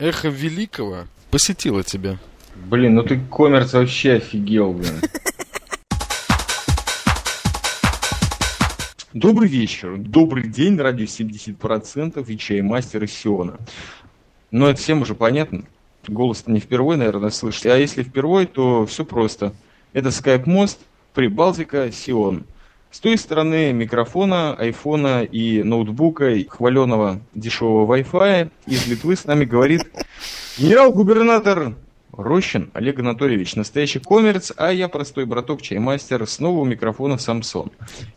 эхо великого посетило тебя. Блин, ну ты коммерц вообще офигел, блин. Добрый вечер, добрый день, радио 70% и чаймастер из Сиона. Ну, это всем уже понятно. Голос не впервые, наверное, слышите. А если впервые, то все просто. Это скайп-мост, Прибалтика, Сион. С той стороны микрофона, айфона и ноутбука, хваленого дешевого Wi-Fi из Литвы с нами говорит генерал-губернатор Рощин Олег Анатольевич, настоящий коммерц, а я простой браток чаймастер, снова у микрофона Самсон.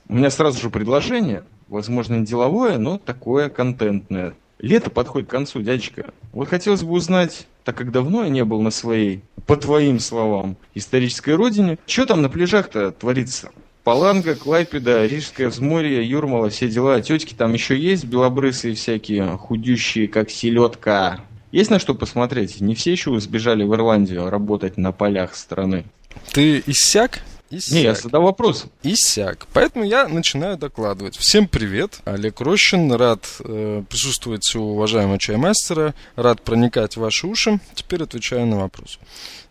У меня сразу же предложение, возможно, не деловое, но такое контентное. Лето подходит к концу, дядечка. Вот хотелось бы узнать, так как давно я не был на своей, по твоим словам, исторической родине, что там на пляжах-то творится? Паланга, Клайпеда, Рижское взморье, Юрмала, все дела. Тетки там еще есть, белобрысые всякие, худющие, как селедка. Есть на что посмотреть? Не все еще сбежали в Ирландию работать на полях страны. Ты иссяк? Иссяк. Не, я задал вопрос. Иссяк. Поэтому я начинаю докладывать. Всем привет. Олег Рощин. Рад э, присутствовать у уважаемого чаймастера. Рад проникать в ваши уши. Теперь отвечаю на вопрос.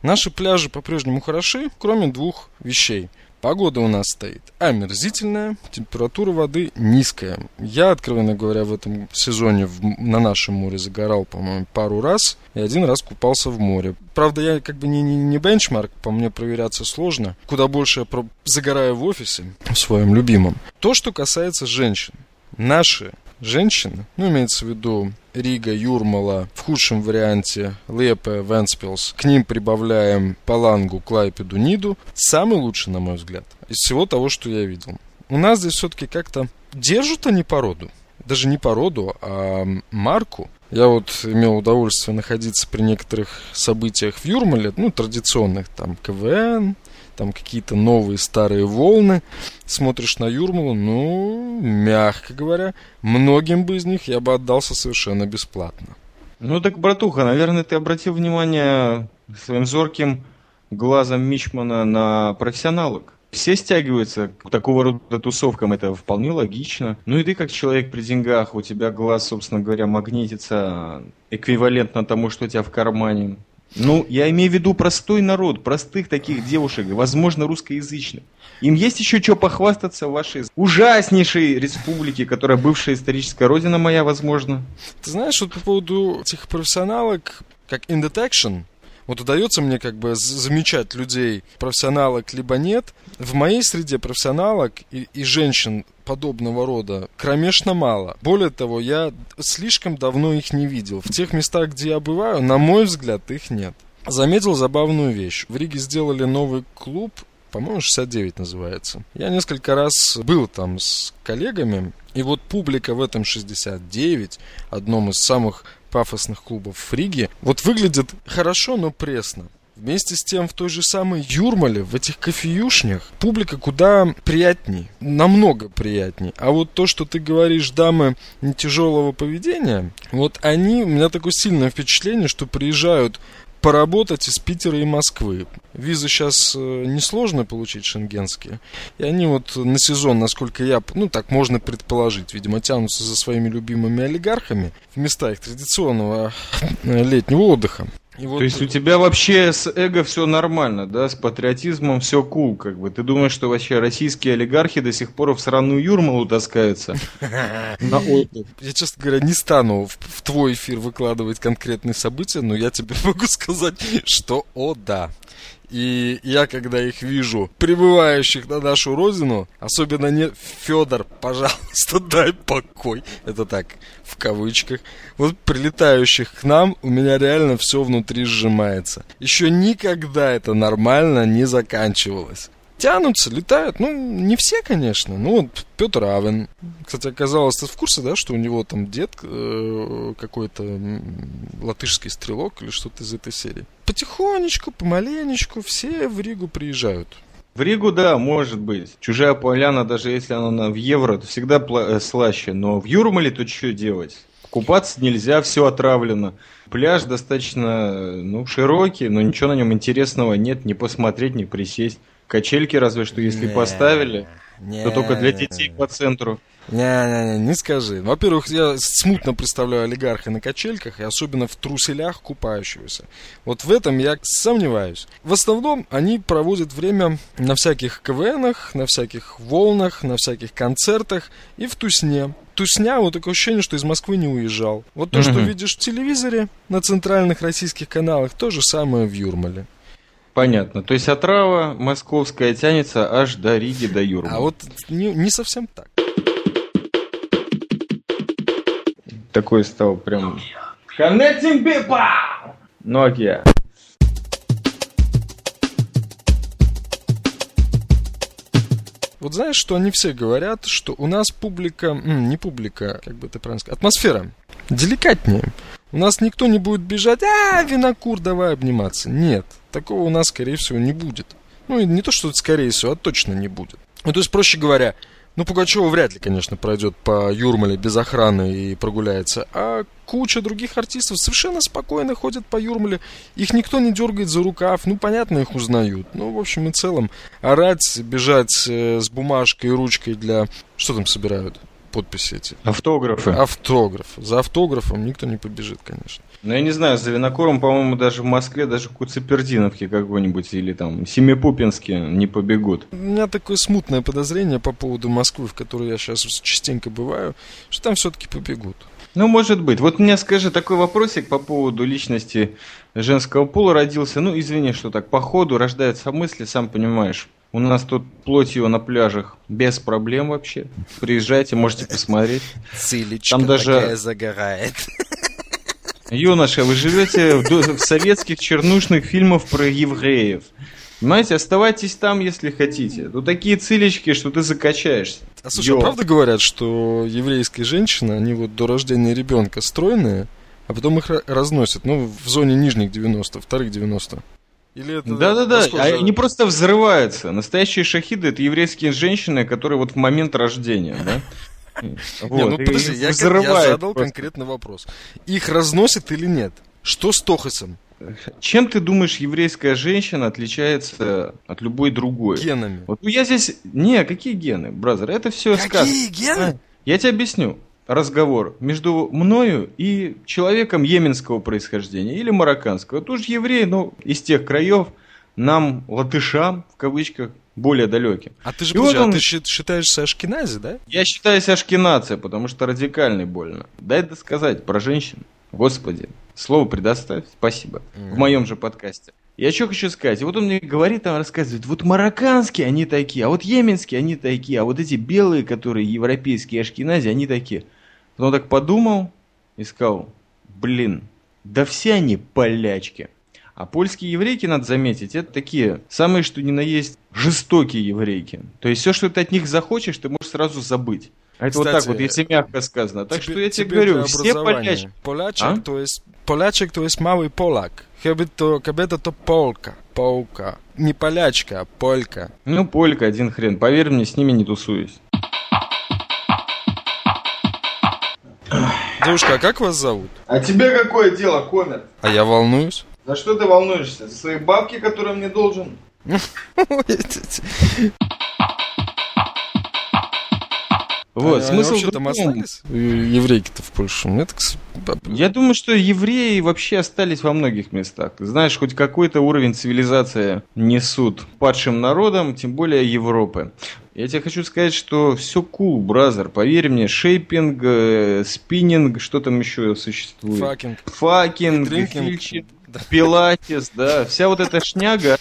Наши пляжи по-прежнему хороши, кроме двух вещей – Погода у нас стоит омерзительная, температура воды низкая. Я, откровенно говоря, в этом сезоне в, на нашем море загорал, по-моему, пару раз и один раз купался в море. Правда, я как бы не, не, не бенчмарк, по мне проверяться сложно. Куда больше я про... загораю в офисе, в своем любимом. То, что касается женщин. Наши женщины, ну, имеется в виду Рига, Юрмала, в худшем варианте Лепе, Венспилс. К ним прибавляем Палангу, Клайпеду, Ниду. Самый лучший, на мой взгляд, из всего того, что я видел. У нас здесь все-таки как-то держат они породу. Даже не породу, а марку. Я вот имел удовольствие находиться при некоторых событиях в Юрмале, ну, традиционных, там, КВН, там какие-то новые старые волны. Смотришь на Юрмалу, ну, мягко говоря, многим бы из них я бы отдался совершенно бесплатно. Ну так, братуха, наверное, ты обратил внимание своим зорким глазом Мичмана на профессионалок. Все стягиваются к такого рода тусовкам, это вполне логично. Ну и ты как человек при деньгах, у тебя глаз, собственно говоря, магнитится эквивалентно тому, что у тебя в кармане. Ну, я имею в виду простой народ, простых таких девушек, возможно, русскоязычных. Им есть еще что похвастаться в вашей ужаснейшей республике, которая бывшая историческая родина моя, возможно. Ты знаешь, вот по поводу этих профессионалок, как in detection, вот удается мне как бы замечать людей, профессионалок либо нет. В моей среде профессионалок и, и женщин подобного рода кромешно мало. Более того, я слишком давно их не видел. В тех местах, где я бываю, на мой взгляд, их нет. Заметил забавную вещь. В Риге сделали новый клуб, по-моему, 69 называется. Я несколько раз был там с коллегами, и вот публика в этом 69, одном из самых пафосных клубов в Риге, вот выглядит хорошо, но пресно. Вместе с тем в той же самой Юрмале, в этих кофеюшнях, публика куда приятней, намного приятней. А вот то, что ты говоришь, дамы не тяжелого поведения, вот они, у меня такое сильное впечатление, что приезжают поработать из Питера и Москвы. Визы сейчас э, несложно получить шенгенские. И они вот на сезон, насколько я, ну так можно предположить, видимо, тянутся за своими любимыми олигархами в места их традиционного э, летнего отдыха. И вот... То есть у тебя вообще с эго все нормально, да, с патриотизмом все кул, как бы. Ты думаешь, что вообще российские олигархи до сих пор в сраную Юрмалу таскаются на отдых? Я, честно говоря, не стану в твой эфир выкладывать конкретные события, но я тебе могу сказать, что о да. И я, когда их вижу, прибывающих на нашу родину, особенно не Федор, пожалуйста, дай покой. Это так, в кавычках. Вот прилетающих к нам, у меня реально все внутри сжимается. Еще никогда это нормально не заканчивалось тянутся, летают. Ну, не все, конечно. Ну, вот Петр Авен. Кстати, оказалось, ты в курсе, да, что у него там дед э, какой-то латышский стрелок или что-то из этой серии. Потихонечку, помаленечку все в Ригу приезжают. В Ригу, да, может быть. Чужая поляна, даже если она в евро, то всегда э, слаще. Но в Юрмале тут что делать? Купаться нельзя, все отравлено. Пляж достаточно ну, широкий, но ничего на нем интересного нет, не посмотреть, не присесть. Качельки разве что, если не, поставили, не, то только для детей по центру. Не-не-не, не скажи. Во-первых, я смутно представляю олигарха на качельках, и особенно в труселях купающегося. Вот в этом я сомневаюсь. В основном они проводят время на всяких КВНах, на всяких волнах, на всяких концертах и в тусне. Тусня, вот такое ощущение, что из Москвы не уезжал. Вот то, что видишь в телевизоре, на центральных российских каналах, то же самое в Юрмале. Понятно. То есть отрава московская тянется аж до Риги, до Юрмала. А вот не, не совсем так. Такой стал прям... Connecting people! Nokia. Вот знаешь, что они все говорят, что у нас публика, не публика, как бы это правильно сказать, атмосфера деликатнее. У нас никто не будет бежать, а, винокур, давай обниматься. Нет, такого у нас, скорее всего, не будет. Ну, и не то, что это скорее всего, а точно не будет. Ну, то есть, проще говоря, ну, Пугачева вряд ли, конечно, пройдет по Юрмале без охраны и прогуляется. А куча других артистов совершенно спокойно ходят по Юрмале. Их никто не дергает за рукав. Ну, понятно, их узнают. Ну, в общем и целом, орать, бежать э, с бумажкой и ручкой для... Что там собирают? подписи эти. Автографы. Автограф. За автографом никто не побежит, конечно. Ну, я не знаю, за винокуром, по-моему, даже в Москве, даже в Куцепердиновке какой-нибудь или там Семипупинске не побегут. У меня такое смутное подозрение по поводу Москвы, в которой я сейчас частенько бываю, что там все-таки побегут. Ну, может быть. Вот мне скажи такой вопросик по поводу личности женского пола родился. Ну, извини, что так по ходу рождаются мысли, сам понимаешь. У нас тут плотью на пляжах без проблем вообще. Приезжайте, можете посмотреть. Цилечка Там даже... загорает. Юноша, вы живете в, в советских чернушных фильмах про евреев. Понимаете, оставайтесь там, если хотите. Тут такие цилечки, что ты закачаешься. А слушай, а правда говорят, что еврейские женщины, они вот до рождения ребенка стройные, а потом их разносят, ну, в зоне нижних 90, вторых 90? Или это Да-да-да, а они просто взрываются. Настоящие шахиды это еврейские женщины, которые вот в момент рождения, да? Вот, не, ну подожди, я, я задал конкретный вопрос. Их разносят или нет? Что с Тохасом? Чем ты думаешь, еврейская женщина отличается от любой другой? Генами. Вот ну, я здесь... Не, какие гены, бразер? Это все Какие сказано. гены? Я тебе объясню разговор между мною и человеком йеменского происхождения или марокканского. Тоже евреи, но из тех краев нам, латышам, в кавычках, более далеким. А ты же, подожди, вот он... а ты считаешься ашкенази, да? Я считаюсь ашкенацией, потому что радикальный больно. Дай это сказать про женщин. Господи, слово предоставь, спасибо. Mm-hmm. В моем же подкасте. Я что хочу сказать, вот он мне говорит, там рассказывает, вот марокканские они такие, а вот йеменские они такие, а вот эти белые, которые европейские ашкенази, они такие. Потом так подумал и сказал, блин, да все они полячки. А польские еврейки, надо заметить, это такие самые, что ни на есть, жестокие еврейки. То есть все, что ты от них захочешь, ты можешь сразу забыть. А это Кстати, вот так вот, если мягко сказано. Так тебе, что я тебе, тебе говорю, все полячки. Полячек, а? то есть, полячек, то есть малый полак. Кабета, кабета то полка, полка. Не полячка, а полька. Ну, полька, один хрен. Поверь мне, с ними не тусуюсь. Девушка, а как вас зовут? А тебе какое дело, Комер? А я волнуюсь. За что ты волнуешься? За свои бабки, которые мне должен? Вот, а, смысл вообще там остались? Еврейки-то в Польше. Мне так... Я думаю, что евреи вообще остались во многих местах. Знаешь, хоть какой-то уровень цивилизации несут падшим народам, тем более Европы. Я тебе хочу сказать, что все cool, бразер. Поверь мне, шейпинг, э, спиннинг, что там еще существует? Факинг. Факинг, фильчинг, пилатес, да. Вся вот эта шняга,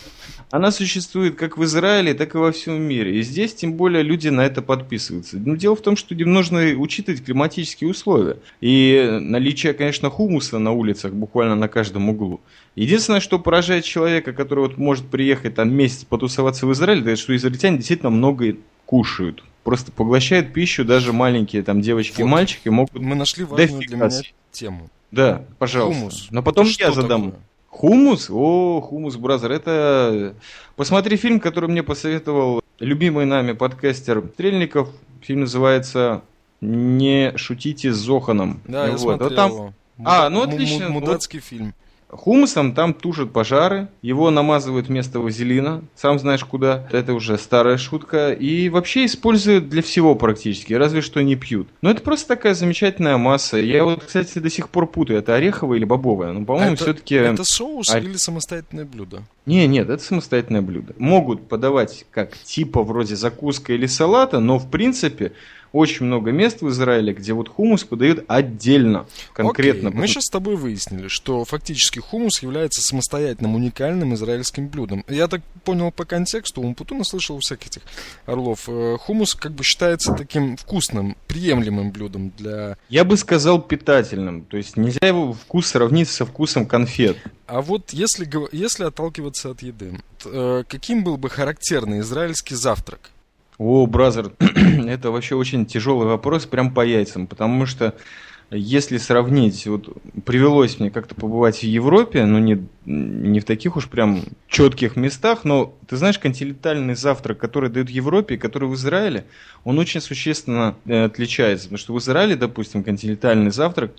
она существует как в Израиле, так и во всем мире. И здесь, тем более, люди на это подписываются. Но дело в том, что нужно учитывать климатические условия. И наличие, конечно, хумуса на улицах буквально на каждом углу. Единственное, что поражает человека, который вот может приехать там месяц потусоваться в Израиле, это что израильтяне действительно много кушают. Просто поглощают пищу, даже маленькие там девочки вот. и мальчики могут... Мы нашли важную для меня тему. Да, пожалуйста. Хумус. Но потом это я задам. Такое? Хумус? О, хумус, бразер, это... Посмотри фильм, который мне посоветовал любимый нами подкастер Стрельников. Фильм называется «Не шутите с Зоханом». Да, вот. я смотрел вот там... А, ну отлично. Мудацкий вот. фильм. Хумусом там тушат пожары, его намазывают вместо вазелина, сам знаешь куда, это уже старая шутка, и вообще используют для всего практически, разве что не пьют. Но это просто такая замечательная масса. Я вот, кстати, до сих пор путаю, это ореховая или бобовая, но, по-моему, А все-таки... это соус или самостоятельное блюдо? Не, нет, это самостоятельное блюдо. Могут подавать как типа вроде закуска или салата, но в принципе очень много мест в Израиле, где вот хумус подают отдельно, конкретно. Окей, мы сейчас с тобой выяснили, что фактически хумус является самостоятельным, уникальным израильским блюдом. Я так понял по контексту, у Путуна слышал у всяких этих орлов. э, Хумус как бы считается таким вкусным, приемлемым блюдом для... Я бы сказал питательным, то есть нельзя его вкус сравнить со вкусом конфет. А вот если, если отталкиваться от еды, э, каким был бы характерный израильский завтрак? О, бразер, это вообще очень тяжелый вопрос, прям по яйцам, потому что если сравнить, вот привелось мне как-то побывать в Европе, ну не, не в таких уж прям четких местах, но ты знаешь, континентальный завтрак, который дают в Европе который в Израиле, он очень существенно э, отличается, потому что в Израиле, допустим, континентальный завтрак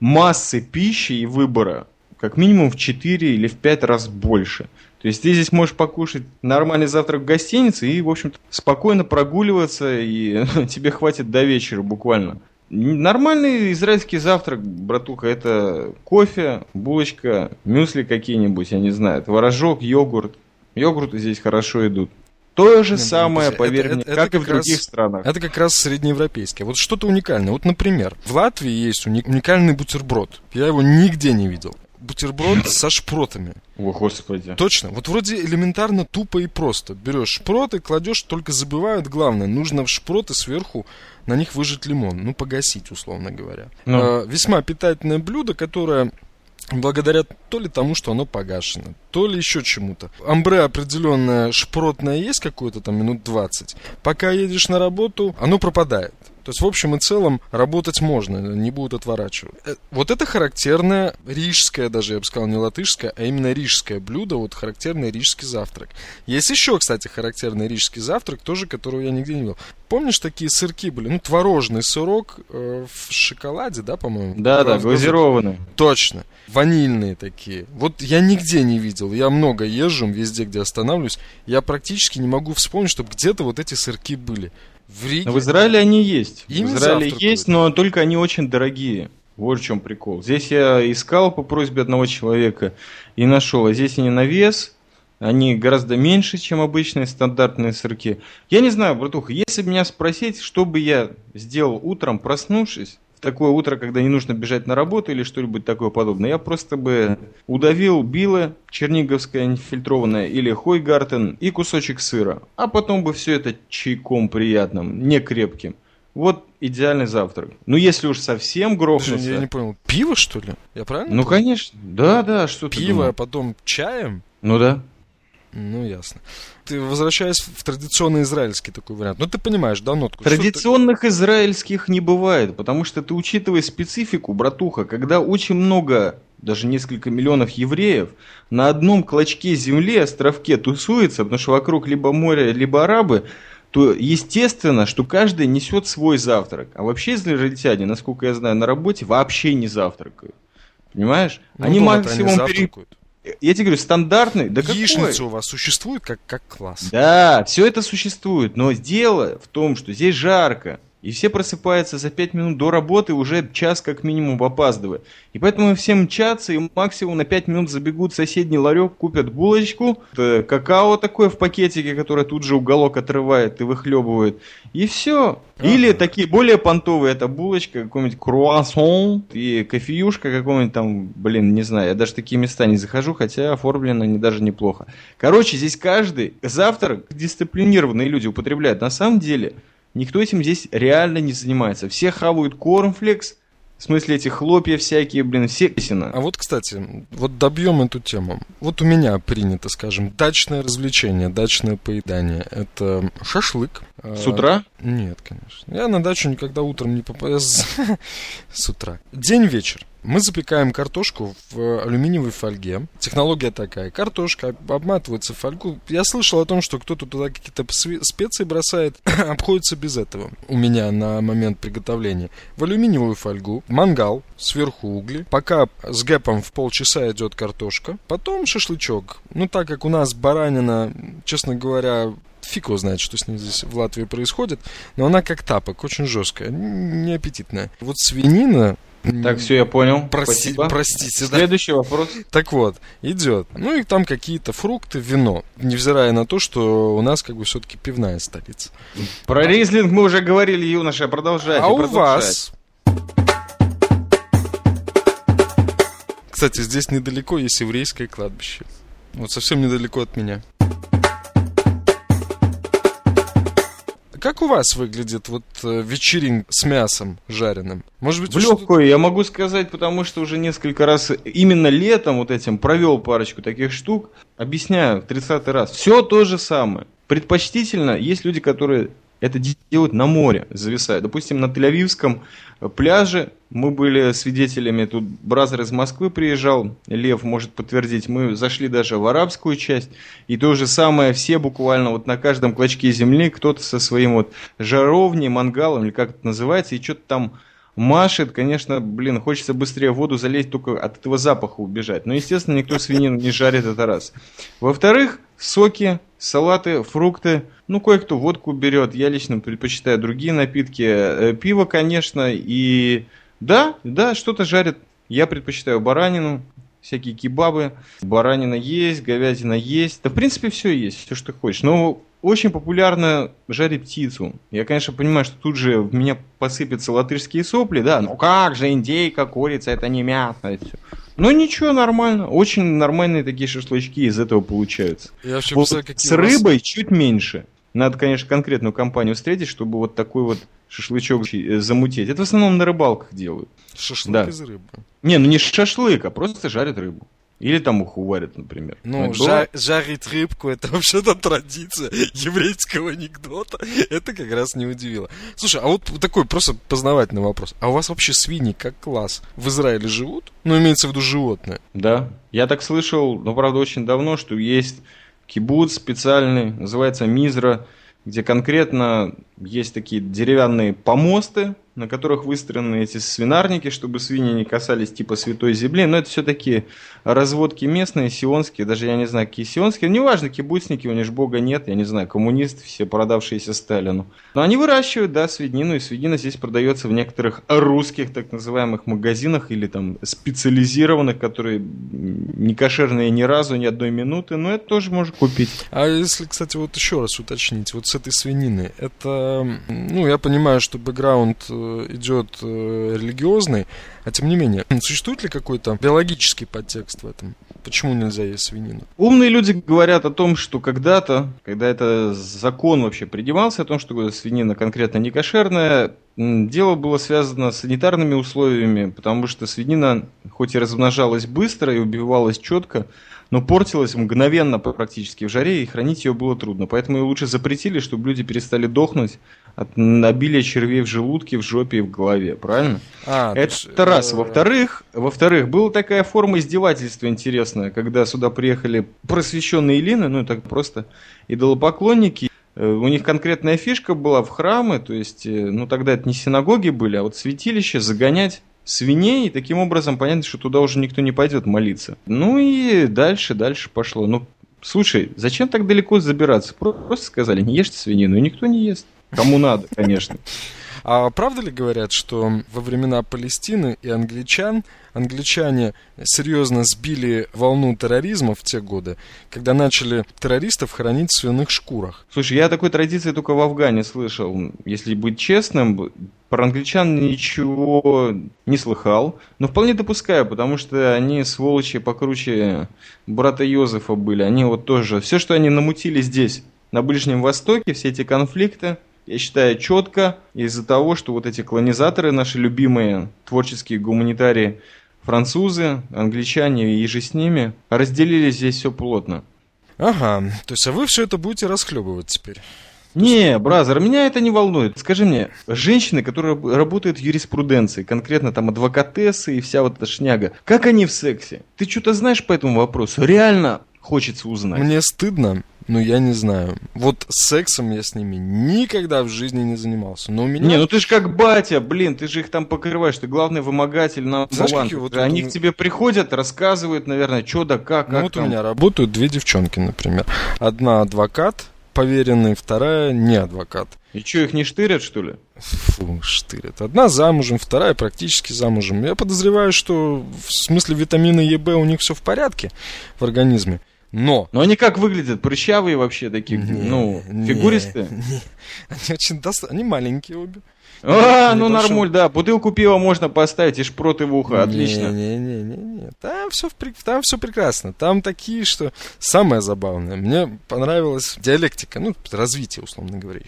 массы пищи и выбора как минимум в 4 или в 5 раз больше. То есть ты здесь можешь покушать нормальный завтрак в гостинице и, в общем-то, спокойно прогуливаться, и тебе хватит до вечера буквально. Нормальный израильский завтрак, братуха, это кофе, булочка, мюсли какие-нибудь, я не знаю, творожок, йогурт. Йогурты здесь хорошо идут. То же Не, ну, самое, это- поверь это- мне, это как и в как раз- других странах. Это как раз среднеевропейское. Вот что-то уникальное. Вот, например, в Латвии есть уни- уникальный бутерброд. Я его нигде не видел. Бутерброд со шпротами. О, господи. Точно. Вот вроде элементарно тупо и просто. Берешь шпроты, кладешь, только забывают главное. Нужно в шпроты сверху на них выжать лимон. Ну, погасить, условно говоря. Ну. Э, весьма питательное блюдо, которое благодаря то ли тому, что оно погашено, то ли еще чему-то. Амбре определенное шпротное есть какое-то там минут 20. Пока едешь на работу, оно пропадает. То есть, в общем и целом, работать можно, не будут отворачивать. Э, Вот это характерное рижское, даже я бы сказал, не латышское, а именно рижское блюдо, вот характерный рижский завтрак. Есть еще, кстати, характерный рижский завтрак, тоже которого я нигде не видел. Помнишь, такие сырки были? Ну, творожный сырок э, в шоколаде, да, по-моему? Да-да, В- в- глазированный. Точно. Ванильные такие. Вот я нигде не видел. Я много езжу, везде, где останавливаюсь. Я практически не могу вспомнить, чтобы где-то вот эти сырки были. В Риге. В Израиле они есть. Ими в Израиле завтракают. есть, но только они очень дорогие. Вот в чем прикол. Здесь я искал по просьбе одного человека и нашел. А здесь они на вес, они гораздо меньше, чем обычные стандартные сырки. Я не знаю, братуха, если меня спросить, что бы я сделал утром, проснувшись, такое утро, когда не нужно бежать на работу или что-нибудь такое подобное, я просто бы удавил билы, черниговское фильтрованное или хойгартен и кусочек сыра. А потом бы все это чайком приятным, не крепким. Вот идеальный завтрак. Ну, если уж совсем грохнуться... Я не понял. Пиво, что ли? Я правильно? Ну, понял? конечно. Да, да, что Пиво, а потом чаем? Ну да. Ну, ясно. Ты возвращаясь в традиционный израильский такой вариант. Ну, ты понимаешь, да, нотку? Что ты- Традиционных израильских не бывает, потому что ты, учитывая специфику, братуха, когда очень много, даже несколько миллионов евреев на одном клочке земли, островке тусуется, потому что вокруг либо море, либо арабы, то естественно, что каждый несет свой завтрак. А вообще израильтяне, насколько я знаю, на работе вообще не завтракают. Понимаешь? Ну, они максимум пере- завтракают. Я тебе говорю, стандартный. Да какой? Яичница у вас существует как, как класс? Да, все это существует, но дело в том, что здесь жарко, и все просыпаются за 5 минут до работы, уже час как минимум опаздывая. И поэтому все мчатся, и максимум на 5 минут забегут в соседний ларек, купят булочку, какао такое в пакетике, которое тут же уголок отрывает и выхлебывает, и все. Или такие более понтовые, это булочка, какой-нибудь круассан и кофеюшка какой-нибудь там, блин, не знаю, я даже такие места не захожу, хотя оформлено они даже неплохо. Короче, здесь каждый завтрак дисциплинированные люди употребляют. На самом деле, никто этим здесь реально не занимается. Все хавают кормфлекс, в смысле эти хлопья всякие, блин, все А вот, кстати, вот добьем эту тему. Вот у меня принято, скажем, дачное развлечение, дачное поедание. Это шашлык, С утра? А, нет, конечно. Я на дачу никогда утром не попадаю с утра. День-вечер. Мы запекаем картошку в алюминиевой фольге. Технология такая. Картошка обматывается в фольгу. Я слышал о том, что кто-то туда какие-то специи бросает. Обходится без этого. У меня на момент приготовления. В алюминиевую фольгу. Мангал. Сверху угли. Пока с гэпом в полчаса идет картошка. Потом шашлычок. Ну, так как у нас баранина, честно говоря, фиг его знает, что с ней здесь в Латвии происходит, но она как тапок, очень жесткая, неаппетитная. Вот свинина так, все, я понял. Прости, Спасибо. Простите. Следующий да? вопрос. Так вот, идет. Ну и там какие-то фрукты, вино. Невзирая на то, что у нас как бы все-таки пивная столица. Про рейзлинг мы уже говорили, юноша, продолжайте. А у вас... Кстати, здесь недалеко есть еврейское кладбище. Вот совсем недалеко от меня. Как у вас выглядит вот э, вечеринг с мясом жареным? Может быть, в легкую, я могу сказать, потому что уже несколько раз именно летом вот этим провел парочку таких штук. Объясняю, 30 раз. Все то же самое. Предпочтительно, есть люди, которые это делают на море, зависают. Допустим, на Тель-Авивском пляже мы были свидетелями, тут бразер из Москвы приезжал, Лев может подтвердить, мы зашли даже в арабскую часть, и то же самое, все буквально вот на каждом клочке земли, кто-то со своим вот жаровней, мангалом, или как это называется, и что-то там машет, конечно, блин, хочется быстрее в воду залезть, только от этого запаха убежать. Но, естественно, никто свинину не жарит, это раз. Во-вторых, соки, салаты, фрукты. Ну, кое-кто водку берет. Я лично предпочитаю другие напитки. Э, пиво, конечно. И да, да, что-то жарят. Я предпочитаю баранину, всякие кебабы. Баранина есть, говядина есть. Да, в принципе, все есть, все, что ты хочешь. Но очень популярно жарить птицу. Я, конечно, понимаю, что тут же в меня посыпятся латышские сопли, да, ну как же, индейка, курица, это не мясо, это все. Но ничего, нормально. Очень нормальные такие шашлычки из этого получаются. Я вообще вот представляю, с рыбой вас... чуть меньше. Надо, конечно, конкретную компанию встретить, чтобы вот такой вот шашлычок э, замутить. Это в основном на рыбалках делают. Шашлык да. из рыбы. Не, ну не шашлык, а просто жарят рыбу. Или там уху варят, например. Ну, жар, жарить рыбку, это вообще-то традиция еврейского анекдота. Это как раз не удивило. Слушай, а вот такой просто познавательный вопрос. А у вас вообще свиньи как класс в Израиле живут? Ну, имеется в виду животные. Да. Я так слышал, но, правда, очень давно, что есть кибуц специальный, называется Мизра, где конкретно есть такие деревянные помосты, на которых выстроены эти свинарники, чтобы свиньи не касались типа святой земли. Но это все таки разводки местные, сионские, даже я не знаю, какие сионские. Неважно, кибуцники, у них же бога нет, я не знаю, коммунисты, все продавшиеся Сталину. Но они выращивают, да, свинину, и свинина здесь продается в некоторых русских так называемых магазинах или там специализированных, которые не кошерные ни разу, ни одной минуты, но это тоже можно купить. А если, кстати, вот еще раз уточнить, вот с этой свинины, это, ну, я понимаю, что бэкграунд э, идет э, религиозный, а тем не менее, существует ли какой-то биологический подтекст в этом? Почему нельзя есть свинину? Умные люди говорят о том, что когда-то, когда это закон вообще принимался, о том, что свинина конкретно не кошерная, дело было связано с санитарными условиями, потому что свинина, хоть и размножалась быстро и убивалась четко, но портилась мгновенно практически в жаре, и хранить ее было трудно. Поэтому ее лучше запретили, чтобы люди перестали дохнуть от обилия червей в желудке, в жопе и в голове, правильно? А, Это есть, раз. Э, во-вторых, во-вторых, была такая форма издевательства интересная, когда сюда приехали просвещенные лины, ну это просто идолопоклонники, э, у них конкретная фишка была в храмы, то есть, э, ну тогда это не синагоги были, а вот святилище загонять свиней, и таким образом понятно, что туда уже никто не пойдет молиться. Ну и дальше, дальше пошло. Ну, слушай, зачем так далеко забираться? Просто сказали, не ешьте свинину, и никто не ест. Кому надо, конечно. А правда ли говорят, что во времена Палестины и англичан англичане серьезно сбили волну терроризма в те годы, когда начали террористов хоронить в свиных шкурах? Слушай, я такой традиции только в Афгане слышал. Если быть честным, про англичан ничего не слыхал, но вполне допускаю, потому что они сволочи покруче брата Йозефа были. Они вот тоже, все, что они намутили здесь, на Ближнем Востоке, все эти конфликты, я считаю, четко из-за того, что вот эти колонизаторы, наши любимые творческие гуманитарии, французы, англичане и же с ними, разделили здесь все плотно. Ага, то есть а вы все это будете расхлебывать теперь? Не, бразер, меня это не волнует. Скажи мне, женщины, которые работают в юриспруденции, конкретно там адвокатессы и вся вот эта шняга, как они в сексе? Ты что-то знаешь по этому вопросу? Реально хочется узнать. Мне стыдно, но я не знаю. Вот сексом я с ними никогда в жизни не занимался. Но у меня... Не, ну ты же как батя, блин, ты же их там покрываешь, ты главный вымогатель на Знаешь, какие вот Они это- к тебе приходят, рассказывают, наверное, что да как, Ну как вот у там. меня работают две девчонки, например. Одна адвокат поверенный, вторая не адвокат. И что, их не штырят, что ли? Фу, штырит. Одна замужем, вторая практически замужем. Я подозреваю, что в смысле витамина ЕБ у них все в порядке в организме. Но Но они как выглядят? Прыщавые вообще такие, Не, ну, не, фигуристые? не. Они очень доста... Они маленькие обе. А, ну Небольшом. нормуль, да, бутылку пива можно поставить и шпроты в ухо, отлично. Не-не-не-не. Там все, там все прекрасно. Там такие, что самое забавное. Мне понравилась диалектика, ну, развитие, условно говоря.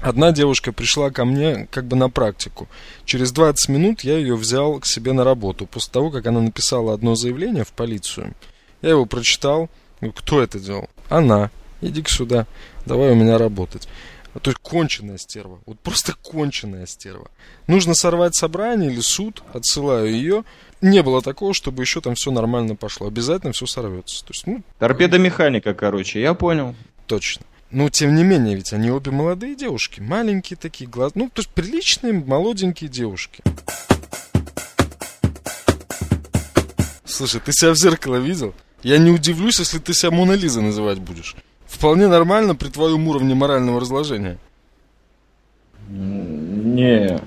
Одна девушка пришла ко мне как бы на практику. Через 20 минут я ее взял к себе на работу. После того, как она написала одно заявление в полицию. Я его прочитал. Кто это делал? Она. Иди-ка сюда. Давай у меня работать. То есть конченая стерва. Вот просто конченая стерва. Нужно сорвать собрание или суд. Отсылаю ее. Не было такого, чтобы еще там все нормально пошло. Обязательно все сорвется. То есть, ну, Торпеда механика, короче, я понял. точно. Но, тем не менее, ведь они обе молодые девушки. Маленькие такие, глаз... ну, то есть приличные, молоденькие девушки. Слушай, ты себя в зеркало видел? Я не удивлюсь, если ты себя Мона Лиза называть будешь. Вполне нормально при твоем уровне морального разложения. Не.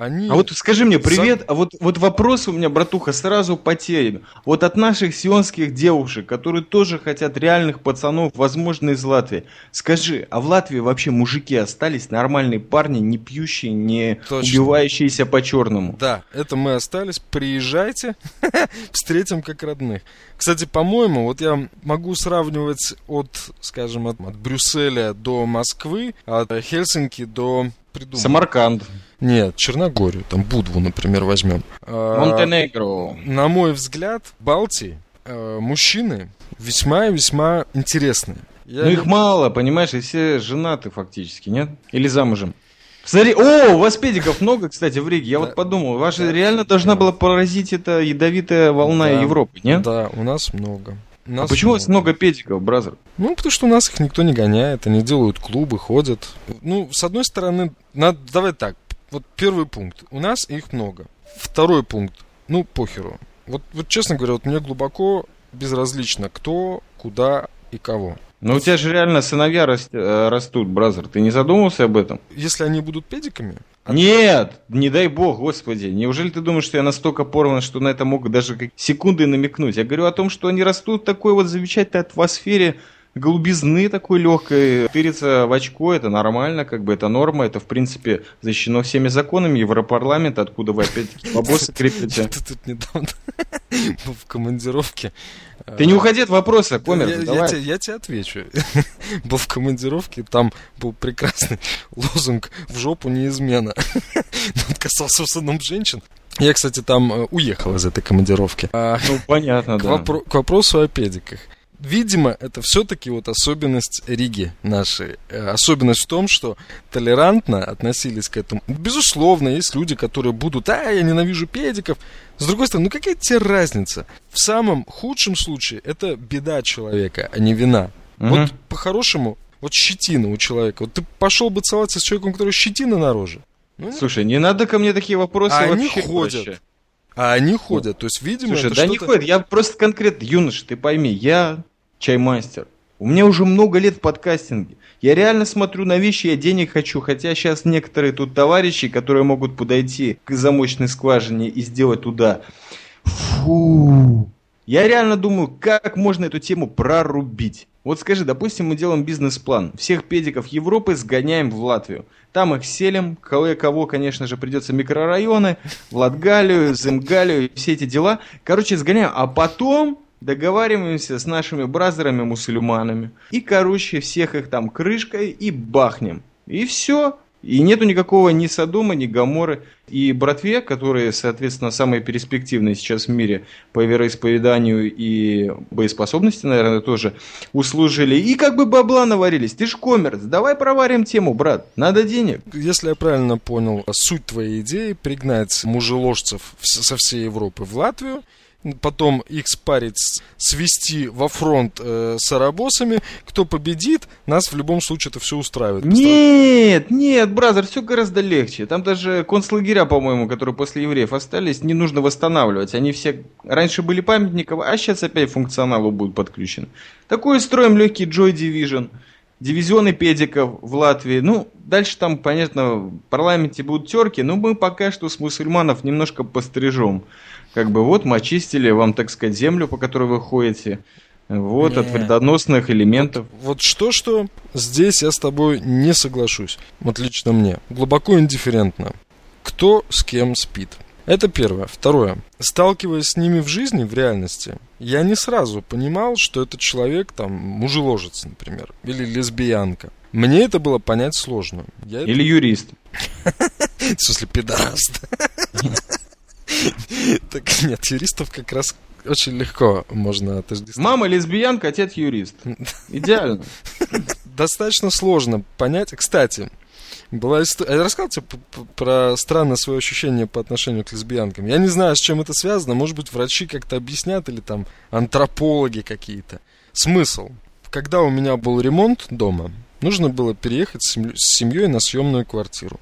Они... А вот скажи мне, привет, а вот, вот вопрос у меня, братуха, сразу потерян. Вот от наших сионских девушек, которые тоже хотят реальных пацанов, возможно, из Латвии. Скажи, а в Латвии вообще мужики остались, нормальные парни, не пьющие, не Точно. убивающиеся по-черному? Да, это мы остались. Приезжайте, встретим как родных. Кстати, по-моему, вот я могу сравнивать от, скажем, от, от Брюсселя до Москвы, от Хельсинки до... Придумал. Самарканд, Нет, Черногорию, там Будву, например, возьмем. А, Монтенегро. На мой взгляд, Балтии э, мужчины весьма и весьма интересные. Я Ну их мало, понимаешь, и все женаты фактически, нет? Или замужем? Смотри, о, у вас педиков много, кстати, в Риге. Я Да. вот подумал, ваша Да. реально должна была поразить эта ядовитая волна Да. Европы, нет? Да, у нас много. У А нас почему у вас много педиков, бразер? Ну, потому что у нас их никто не гоняет, они делают клубы, ходят. Ну, с одной стороны, надо, давай так, вот первый пункт, у нас их много. Второй пункт, ну, похеру. Вот, вот честно говоря, вот мне глубоко безразлично, кто, куда и кого. Ну у тебя же реально сыновья рас- э, растут, бразер. Ты не задумывался об этом? Если они будут педиками, а- Нет, не дай бог, господи. Неужели ты думаешь, что я настолько порван, что на это могут даже секунды намекнуть? Я говорю о том, что они растут в такой вот замечательной атмосфере голубизны такой легкой. Тыриться в очко, это нормально, как бы это норма, это в принципе защищено всеми законами Европарламента, откуда вы опять-таки бабосы крепите. ты тут недавно был в командировке. Ты не уходи от вопроса, Комер, я, я давай. тебе, я тебе отвечу. был в командировке, там был прекрасный лозунг «В жопу не измена». Но он касался в основном женщин. Я, кстати, там э, уехал из этой командировки. Ну, понятно, к, да. вопро- к вопросу о педиках. Видимо, это все-таки вот особенность Риги нашей. Э, Особенность в том, что толерантно относились к этому. Безусловно, есть люди, которые будут, а, я ненавижу педиков. С другой стороны, ну какая тебе разница? В самом худшем случае это беда человека, а не вина. Мгм. Вот по-хорошему, вот щетина у человека. Вот ты пошел бы целоваться с человеком, у которого щетина на роже. Ну. Слушай, не надо ко мне такие вопросы А они вообще ходят. вообще. А они ходят. То есть, видимо, Слушай, да не ходит, я просто конкретно, юноша, ты пойми, я чаймастер. У меня уже много лет в подкастинге. Я реально смотрю на вещи, я денег хочу, хотя сейчас некоторые тут товарищи, которые могут подойти к замочной скважине и сделать туда. Фу. Я реально думаю, как можно эту тему прорубить. Вот скажи, допустим, мы делаем бизнес-план. Всех педиков Европы сгоняем в Латвию. Там их селим, кого, конечно же, придется микрорайоны, в Земгалию, все эти дела. Короче, сгоняем. А потом договариваемся с нашими бразерами-мусульманами. И, короче, всех их там крышкой и бахнем. И все. И нету никакого ни Содома, ни Гаморы. И братве, которые, соответственно, самые перспективные сейчас в мире по вероисповеданию и боеспособности, наверное, тоже услужили. И как бы бабла наварились. Ты ж коммерц, давай проварим тему, брат. Надо денег. Если я правильно понял суть твоей идеи, пригнать мужеложцев со всей Европы в Латвию – потом их спарить, свести во фронт э, с арабосами. Кто победит, нас в любом случае это все устраивает. Нет, нет, бразер, все гораздо легче. Там даже концлагеря, по-моему, которые после евреев остались, не нужно восстанавливать. Они все раньше были памятников, а сейчас опять функционалу будут подключены. Такой строим легкий Joy Division. Дивизионы педиков в Латвии. Ну, дальше там, понятно, в парламенте будут терки, но мы пока что с мусульманов немножко пострижем как бы вот мы очистили вам, так сказать, землю, по которой вы ходите. Вот, не. от вредоносных элементов. Вот что-что, здесь я с тобой не соглашусь. Вот лично мне. Глубоко индифферентно. Кто с кем спит. Это первое. Второе. Сталкиваясь с ними в жизни, в реальности, я не сразу понимал, что этот человек там мужеложец, например, или лесбиянка. Мне это было понять сложно. Я или это... юрист. В смысле, пидораст. Так нет, юристов как раз очень легко можно отождествить. Мама лесбиянка, отец юрист. Идеально. Достаточно сложно понять. Кстати, была история... Я рассказал тебе про странное свое ощущение по отношению к лесбиянкам. Я не знаю, с чем это связано. Может быть, врачи как-то объяснят или там антропологи какие-то. Смысл. Когда у меня был ремонт дома, нужно было переехать с семьей на съемную квартиру.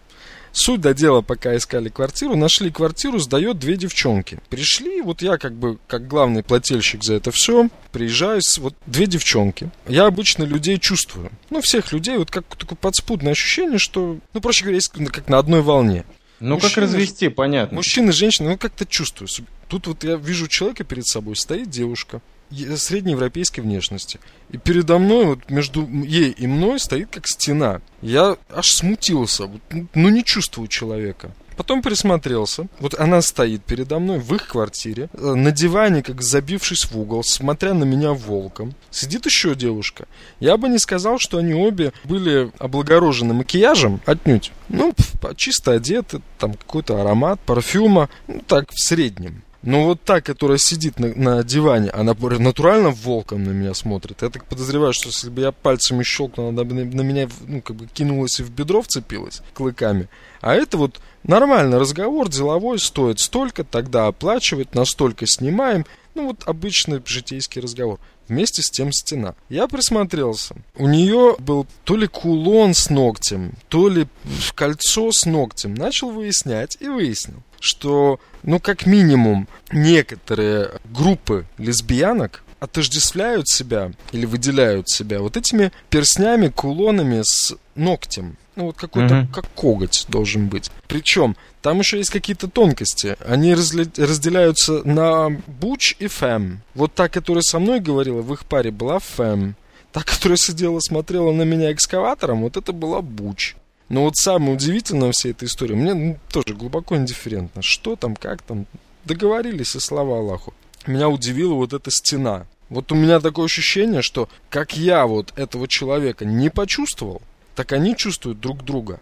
Суть до дела, пока искали квартиру, нашли квартиру, сдает две девчонки. Пришли, вот я как бы, как главный плательщик за это все, приезжаю, вот две девчонки. Я обычно людей чувствую. Ну, всех людей, вот как такое подспудное ощущение, что, ну, проще говоря, как на одной волне. Ну, мужчины, как развести, понятно. Мужчины, женщины, ну, как-то чувствую. Тут вот я вижу человека перед собой, стоит девушка среднеевропейской внешности. И передо мной, вот между ей и мной стоит как стена. Я аж смутился, ну не чувствую человека. Потом присмотрелся. Вот она стоит передо мной в их квартире, э, на диване, как забившись в угол, смотря на меня волком. Сидит еще девушка. Я бы не сказал, что они обе были облагорожены макияжем, отнюдь. Ну, чисто одеты, там какой-то аромат, парфюма, ну так, в среднем. Но вот та, которая сидит на, на диване, она натурально волком на меня смотрит. Я так подозреваю, что если бы я пальцами щелкнул, она бы на, на меня ну, как бы кинулась и в бедро вцепилась клыками. А это вот нормальный разговор, деловой, стоит столько, тогда оплачивать, настолько снимаем. Ну вот обычный житейский разговор. Вместе с тем стена. Я присмотрелся. У нее был то ли кулон с ногтем, то ли кольцо с ногтем. Начал выяснять и выяснил что, ну, как минимум, некоторые группы лесбиянок отождествляют себя или выделяют себя вот этими перстнями, кулонами с ногтем. Ну, вот какой-то, mm-hmm. как коготь должен быть. Причем, там еще есть какие-то тонкости. Они разделяются на буч и фэм. Вот та, которая со мной говорила, в их паре была фэм. Та, которая сидела, смотрела на меня экскаватором, вот это была буч. Но вот самое удивительное всей этой истории, мне ну, тоже глубоко индифферентно. Что там, как там, договорились, и слава Аллаху. Меня удивила вот эта стена. Вот у меня такое ощущение, что как я вот этого человека не почувствовал, так они чувствуют друг друга.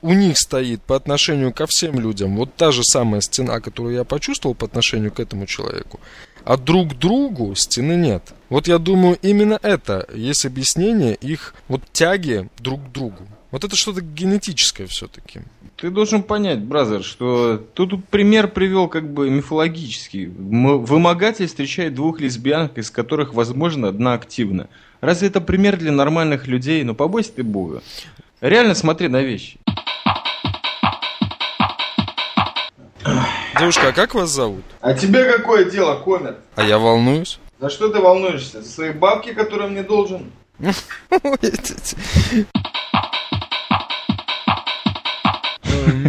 У них стоит по отношению ко всем людям вот та же самая стена, которую я почувствовал по отношению к этому человеку. А друг другу стены нет. Вот я думаю, именно это есть объяснение их вот тяги друг к другу. Вот это что-то генетическое все-таки. Ты должен понять, бразер, что тут пример привел как бы мифологический. Вымогатель встречает двух лесбиянок, из которых, возможно, одна активна. Разве это пример для нормальных людей? Ну, побойся ты Бога. Реально смотри на вещи. Девушка, а как вас зовут? А тебе какое дело, Комер? А я волнуюсь. За что ты волнуешься? За свои бабки, которые мне должен?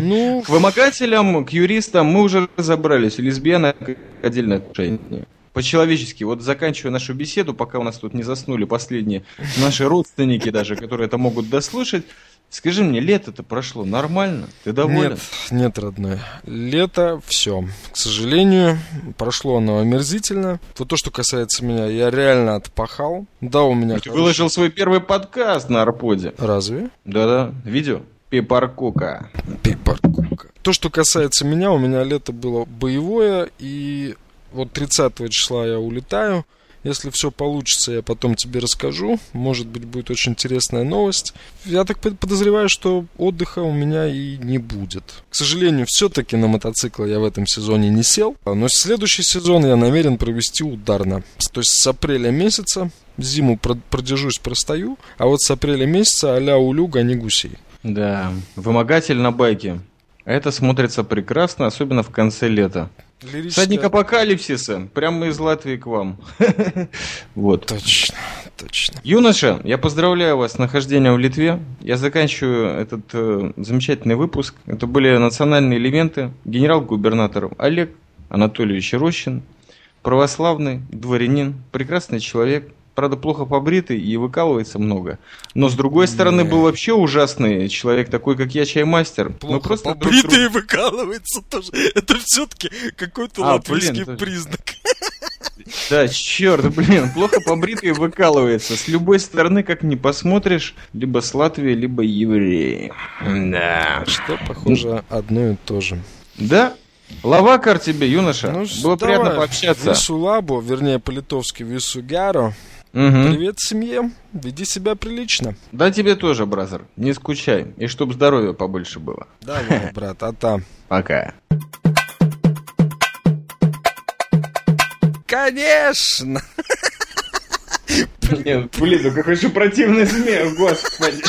Ну, к вымогателям, к юристам мы уже разобрались. У лесбиянок отдельное отношение по-человечески, вот заканчивая нашу беседу, пока у нас тут не заснули последние наши родственники даже, которые это могут дослушать, скажи мне, лето-то прошло нормально? Ты доволен? Нет, нет, родной. Лето, все. К сожалению, прошло оно омерзительно. Вот то, что касается меня, я реально отпахал. Да, у меня... Ты хороший... выложил свой первый подкаст на Арподе. Разве? Да-да, видео. Пипаркука. Пипаркука. То, что касается меня, у меня лето было боевое, и вот 30 числа я улетаю. Если все получится, я потом тебе расскажу. Может быть, будет очень интересная новость. Я так подозреваю, что отдыха у меня и не будет. К сожалению, все-таки на мотоцикл я в этом сезоне не сел. Но следующий сезон я намерен провести ударно. То есть с апреля месяца зиму продержусь, простою, а вот с апреля месяца а-ля улю гони гусей. Да, вымогатель на байке. Это смотрится прекрасно, особенно в конце лета. Лирическая... Всадник апокалипсиса, прямо из Латвии к вам. вот. Точно, точно. Юноша, я поздравляю вас с нахождением в Литве. Я заканчиваю этот э, замечательный выпуск. Это были национальные элементы. Генерал-губернатор Олег Анатольевич Рощин, православный дворянин, прекрасный человек, правда, плохо побритый и выкалывается много. Но с другой стороны, был вообще ужасный человек, такой как я, чаймастер. Плохо Мы просто побритый друг... выкалывается тоже. Это все-таки какой-то а, латвийский блин, признак. Да, черт, блин, плохо побритый выкалывается. С любой стороны, как не посмотришь, либо с Латвии, либо евреи. Да. Что, похоже, одно и то же. Да, Лавакар тебе, юноша. Ну, Было давай, приятно пообщаться. Висулабу, вернее, по-литовски Висугару. Угу. Привет семье, веди себя прилично. Да тебе тоже, бразер, не скучай, и чтоб здоровья побольше было. Давай, брат, а там. Пока. Конечно! Нет, блин, ну какой же противный смех, господи.